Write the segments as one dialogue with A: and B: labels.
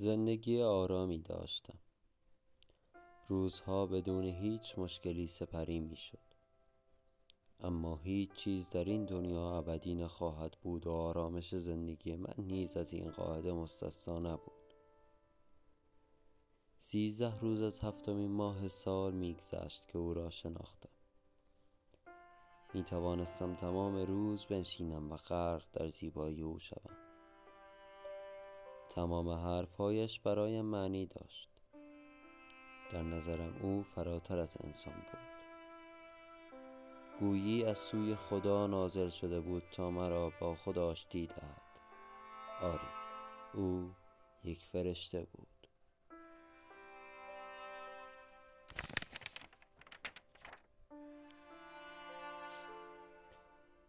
A: زندگی آرامی داشتم. روزها بدون هیچ مشکلی سپری می شد اما هیچ چیز در این دنیا ابدی نخواهد بود و آرامش زندگی من نیز از این قاعده مستثنا نبود. سیزده روز از هفتمین ماه سال میگذشت که او را شناختم. می توانستم تمام روز بنشینم و غرق در زیبایی او شوم. تمام حرفهایش برایم معنی داشت. در نظرم او فراتر از انسان بود. گویی از سوی خدا نازل شده بود تا مرا با خود آشتی دهد. آری او یک فرشته بود.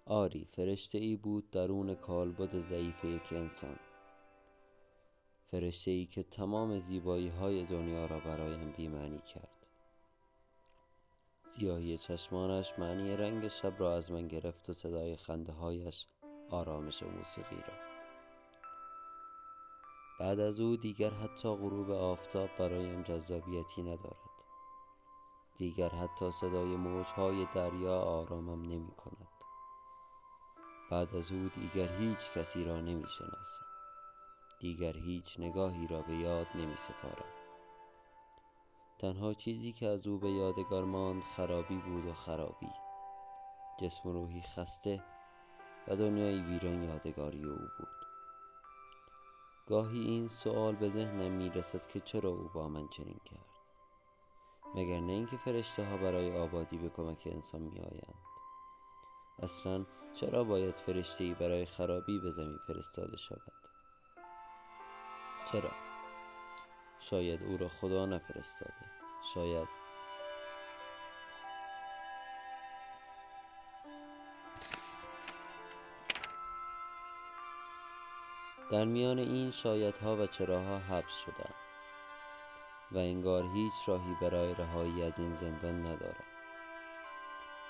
A: آری فرشته ای بود درون کالبد ضعیف یک انسان. فرشته ای که تمام زیبایی های دنیا را برایم بیمعنی کرد. سیاهی چشمانش معنی رنگ شب را از من گرفت و صدای خنده هایش آرامش موسیقی را. بعد از او دیگر حتی غروب آفتاب برایم جذابیتی ندارد. دیگر حتی صدای موجهای دریا آرامم نمی کند بعد از او دیگر هیچ کسی را نمی شناسم دیگر هیچ نگاهی را به یاد نمی سپارم تنها چیزی که از او به یادگار ماند خرابی بود و خرابی. جسم و روحی خسته و دنیای ویران یادگاری او بود. گاهی این سوال به ذهنم می رسد که چرا او با من چنین کرد؟ مگر نه اینکه فرشته ها برای آبادی به کمک انسان می آیند اصلا چرا باید فرشته ای برای خرابی به زمین فرستاده شود؟ چرا؟ شاید او را خدا نفرستاده. شاید. در میان این شایدها و چراها حبس شدم و انگار هیچ راهی برای رهایی از این زندان ندارم.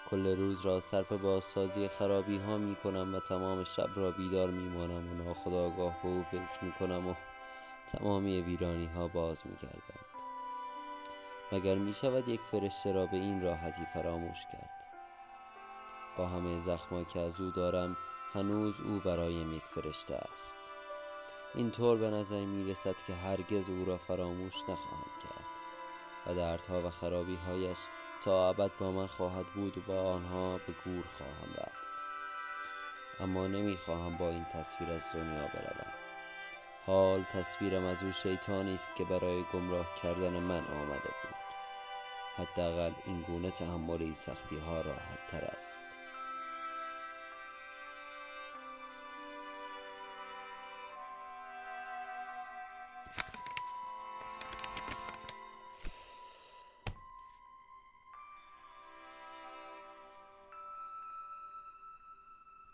A: کل روز را صرف بازسازی خرابی ها می کنم و تمام شب را بیدار می مانم و ناخداگاه به او فکر می کنم و تمامی ویرانی ها باز می گردند مگر می شود یک فرشته را به این راحتی فراموش کرد؟ با همه زخمایی که از او دارم هنوز او برایم یک فرشته است. اینطور به نظر می رسد که هرگز او را فراموش نخواهم کرد و دردها و خرابی هایش تا ابد با من خواهد بود و با آنها به گور خواهم رفت. اما نمی‌خواهم با این تصویر از دنیا بروم. حال تصویرم از او شیطانی است که برای گمراه کردن من آمده بود. حداقل این گونه تحمل سختی ها راحت تر است.